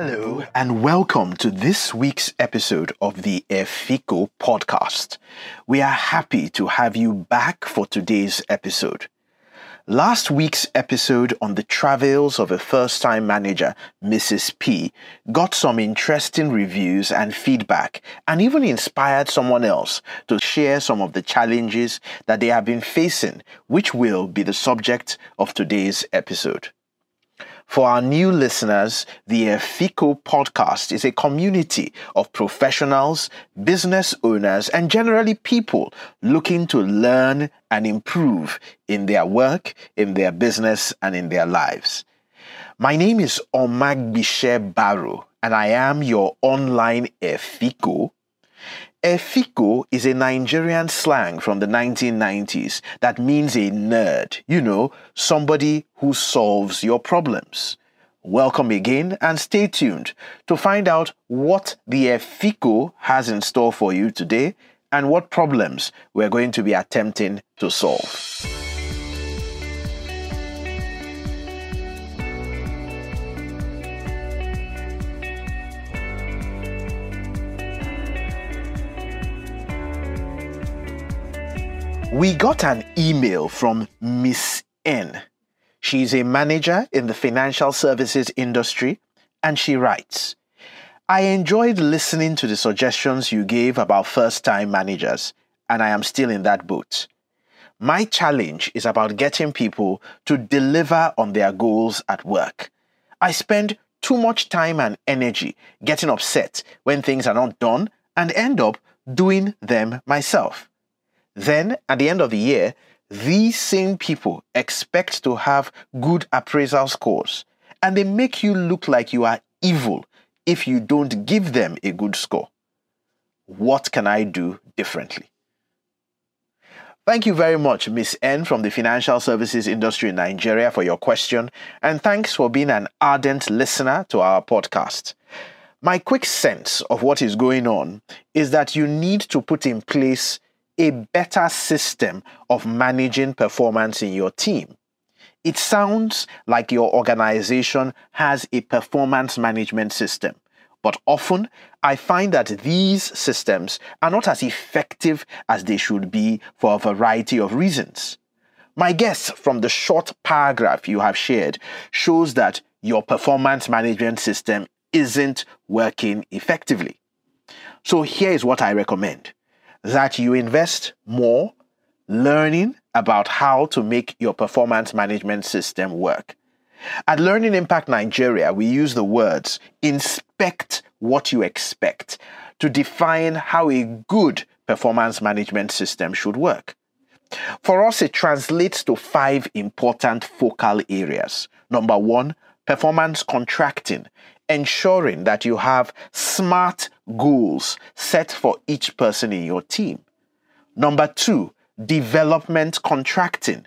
Hello, and welcome to this week's episode of the Efiko podcast. We are happy to have you back for today's episode. Last week's episode on the travels of a first time manager, Mrs. P, got some interesting reviews and feedback, and even inspired someone else to share some of the challenges that they have been facing, which will be the subject of today's episode. For our new listeners, the Efiko podcast is a community of professionals, business owners, and generally people looking to learn and improve in their work, in their business, and in their lives. My name is Omagbishe Baro, and I am your online Efiko Efiko is a Nigerian slang from the 1990s that means a nerd, you know, somebody who solves your problems. Welcome again and stay tuned to find out what the Efiko has in store for you today and what problems we're going to be attempting to solve. We got an email from Miss N. She's a manager in the financial services industry, and she writes I enjoyed listening to the suggestions you gave about first time managers, and I am still in that boat. My challenge is about getting people to deliver on their goals at work. I spend too much time and energy getting upset when things are not done and end up doing them myself. Then, at the end of the year, these same people expect to have good appraisal scores, and they make you look like you are evil if you don't give them a good score. What can I do differently? Thank you very much, Miss N from the financial services industry in Nigeria, for your question, and thanks for being an ardent listener to our podcast. My quick sense of what is going on is that you need to put in place a better system of managing performance in your team. It sounds like your organization has a performance management system, but often I find that these systems are not as effective as they should be for a variety of reasons. My guess from the short paragraph you have shared shows that your performance management system isn't working effectively. So here is what I recommend that you invest more learning about how to make your performance management system work. At Learning Impact Nigeria, we use the words inspect what you expect to define how a good performance management system should work. For us, it translates to five important focal areas. Number one, performance contracting, ensuring that you have smart goals set for each person in your team. Number two, development contracting,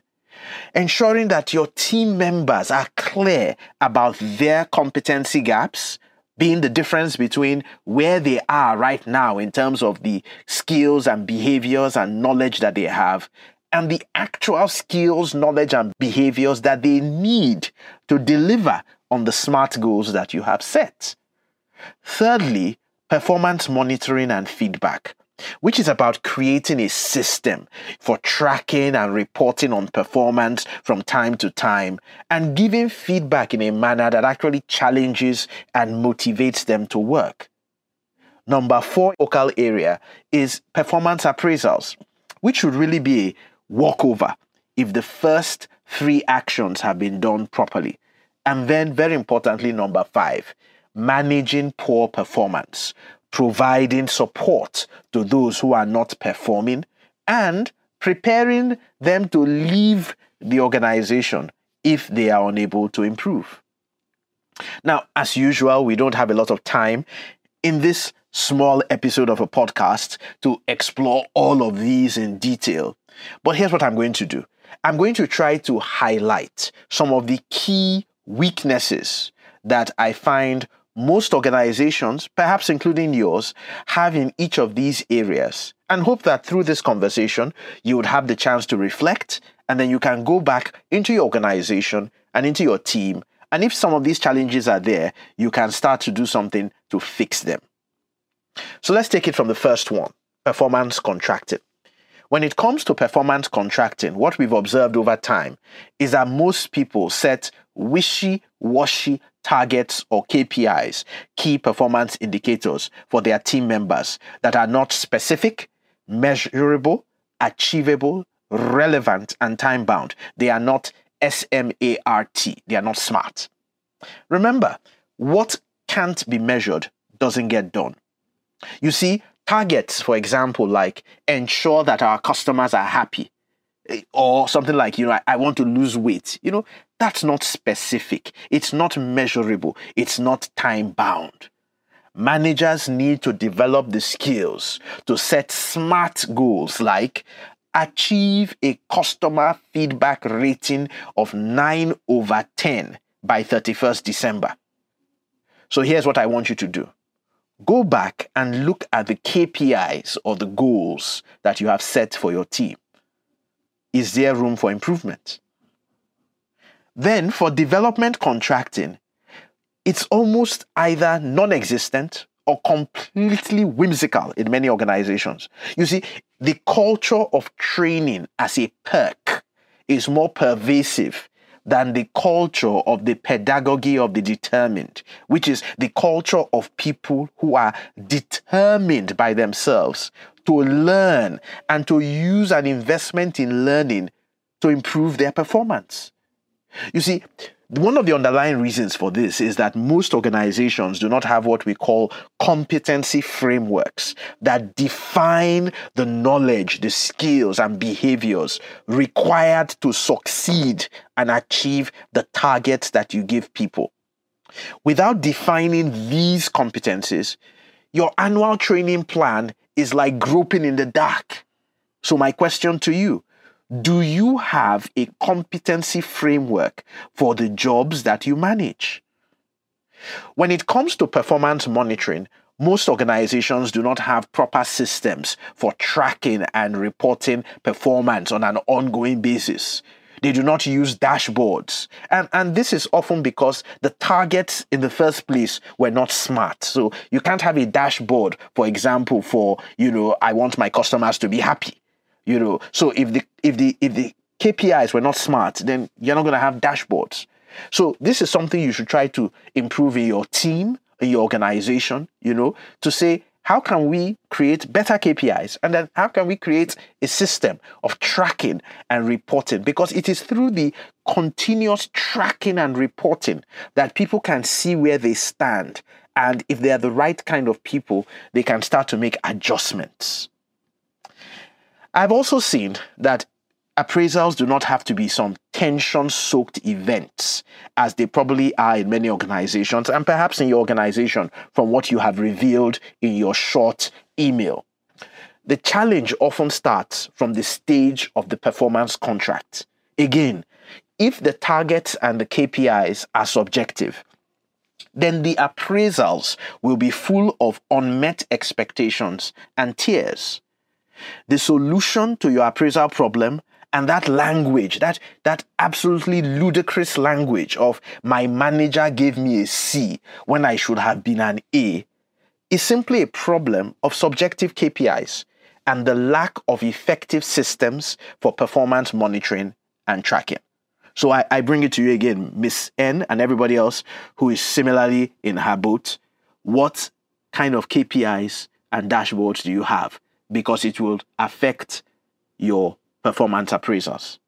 ensuring that your team members are clear about their competency gaps, being the difference between where they are right now in terms of the skills and behaviors and knowledge that they have, and the actual skills, knowledge, and behaviors that they need to deliver on the smart goals that you have set. Thirdly, performance monitoring and feedback, which is about creating a system for tracking and reporting on performance from time to time and giving feedback in a manner that actually challenges and motivates them to work. Number four focal area is performance appraisals, which should really be a walkover if the first three actions have been done properly. And then, very importantly, number five, managing poor performance, providing support to those who are not performing, and preparing them to leave the organization if they are unable to improve. Now, as usual, we don't have a lot of time in this small episode of a podcast to explore all of these in detail. But here's what I'm going to do I'm going to try to highlight some of the key weaknesses that I find most organizations, perhaps including yours, have in each of these areas, and hope that through this conversation, you would have the chance to reflect, and then you can go back into your organization and into your team And if some of these challenges are there, you can start to do something to fix them. So let's take it from the first one performance contracting. When it comes to performance contracting, what we've observed over time is that most people set wishy washy targets or KPIs, key performance indicators for their team members that are not specific, measurable, achievable, relevant, and time bound. They are not SMART, they are not smart. Remember, what can't be measured doesn't get done. You see, targets, for example, like ensure that our customers are happy, eh, or something like, you know, I, I, want to lose weight, you know, that's not specific. It's not measurable. It's not time bound. Managers need to develop the skills to set smart goals like achieve a customer feedback rating of 9 over 10 by 31st December. So here's what I want you to do go back and look at the KPIs or the goals that you have set for your team. Is there room for improvement? Then, for development contracting, it's almost either non existent or completely whimsical in many organizations. You see, the culture of training as a perk is more pervasive than the culture of the pedagogy of the determined, which is the culture of people who are determined by themselves to learn and to use an investment in learning to improve their performance. You see, one of the underlying reasons for this is that most organizations do not have what we call competency frameworks that define the knowledge, the skills, and behaviors required to succeed and achieve the targets that you give people. Without defining these competencies, your annual training plan is like groping in the dark. So, my question to you do you have a competency framework for the jobs that you manage? When it comes to performance monitoring, most organizations do not have proper systems for tracking and reporting performance on an ongoing basis. They do not use dashboards. And, and this is often because the targets in the first place were not smart. So you can't have a dashboard, for example, for, you know, I want my customers to be happy. You know, so if the if the if the KPIs were not smart, then you're not going to have dashboards. So this is something you should try to improve in your team, in your organization. You know, to say how can we create better KPIs and then how can we create a system of tracking and reporting? Because it is through the continuous tracking and reporting that people can see where they stand. And if they are the right kind of people, they can start to make adjustments. I've also seen that appraisals do not have to be some tension soaked events, as they probably are in many organizations, and perhaps in your organization from what you have revealed in your short email. The challenge often starts from the stage of the performance contract. Again, if the targets and the KPIs are subjective, then the appraisals will be full of unmet expectations and tears the solution to your appraisal problem and that language, that, that absolutely ludicrous language of my manager gave me a C when I should have been an A, is simply a problem of subjective KPIs and the lack of effective systems for performance monitoring and tracking. So I, I bring it to you again, Miss N and everybody else who is similarly in her boat. What kind of KPIs and dashboards do you have? Because it will affect your performance appraisals.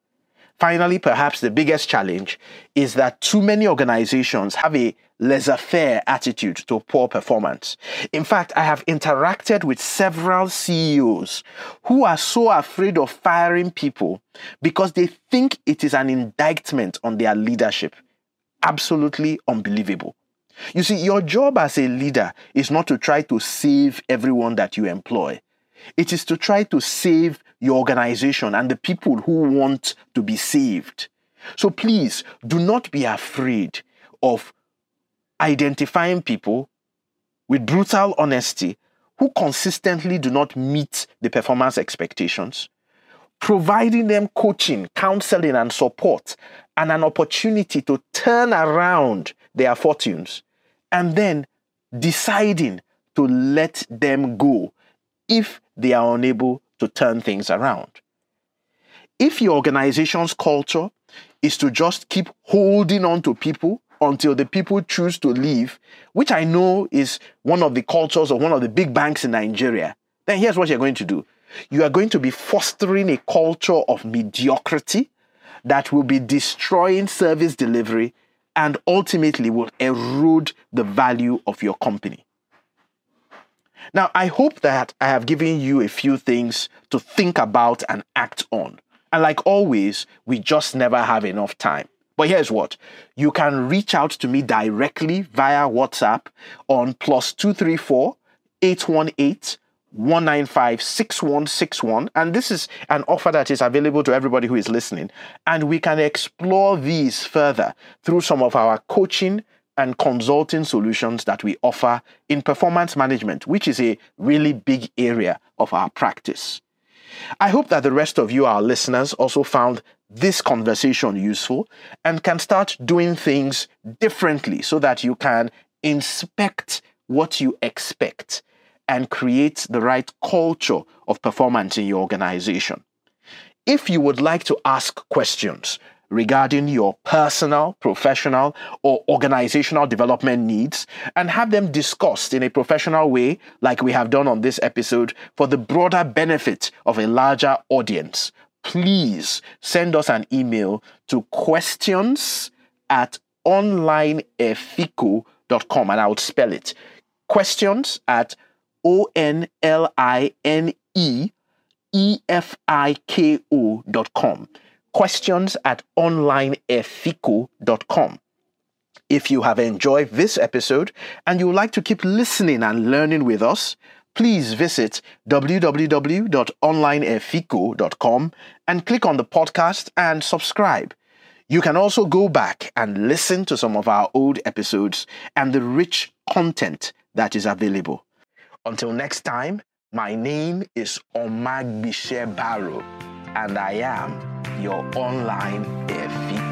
Finally, perhaps the biggest challenge is that too many organizations have a laissez faire attitude to poor performance. In fact, I have interacted with several CEOs who are so afraid of firing people because they think it is an indictment on their leadership. Absolutely unbelievable. You see, your job as a leader is not to try to save everyone that you employ. It is to try to save your organization and the people who want to be saved. So please do not be afraid of identifying people with brutal honesty who consistently do not meet the performance expectations. providing them coaching, counseling, and support, and an opportunity to turn around their fortunes, and then deciding to let them go if they are unable to turn things around. If your organization's culture is to just keep holding on to people until the people choose to leave, which I know is one of the cultures of one of the big banks in Nigeria, then here's what you're going to do. You are going to be fostering a culture of mediocrity that will be destroying service delivery and ultimately will erode the value of your company. Now, I hope that I have given you a few things to think about and act on. And like always, we just never have enough time. But here's what you can reach out to me directly via WhatsApp on plus 234 818 195 6161. And this is an offer that is available to everybody who is listening. And we can explore these further through some of our coaching and consulting solutions that we offer in performance management, which is a really big area of our practice. I hope that the rest of you, our listeners, also found this conversation useful and can start doing things differently so that you can inspect what you expect and create the right culture of performance in your organization. If you would like to ask questions regarding your personal, professional, or organizational development needs and have them discussed in a professional way, like we have done on this episode, for the broader benefit of a larger audience, please send us an email to questions at onlineefiko.com and I would spell it questions at O N L I N E E F I K O dot com. Questions at onlineefiko.com. If you have enjoyed this episode and you would like to keep listening and learning with us, please visit www.onlineefiko.com and click on the podcast and subscribe. You can also go back and listen to some of our old episodes and the rich content that is available. Until next time, my name is Omagbishe Barrow, and I am your online FE.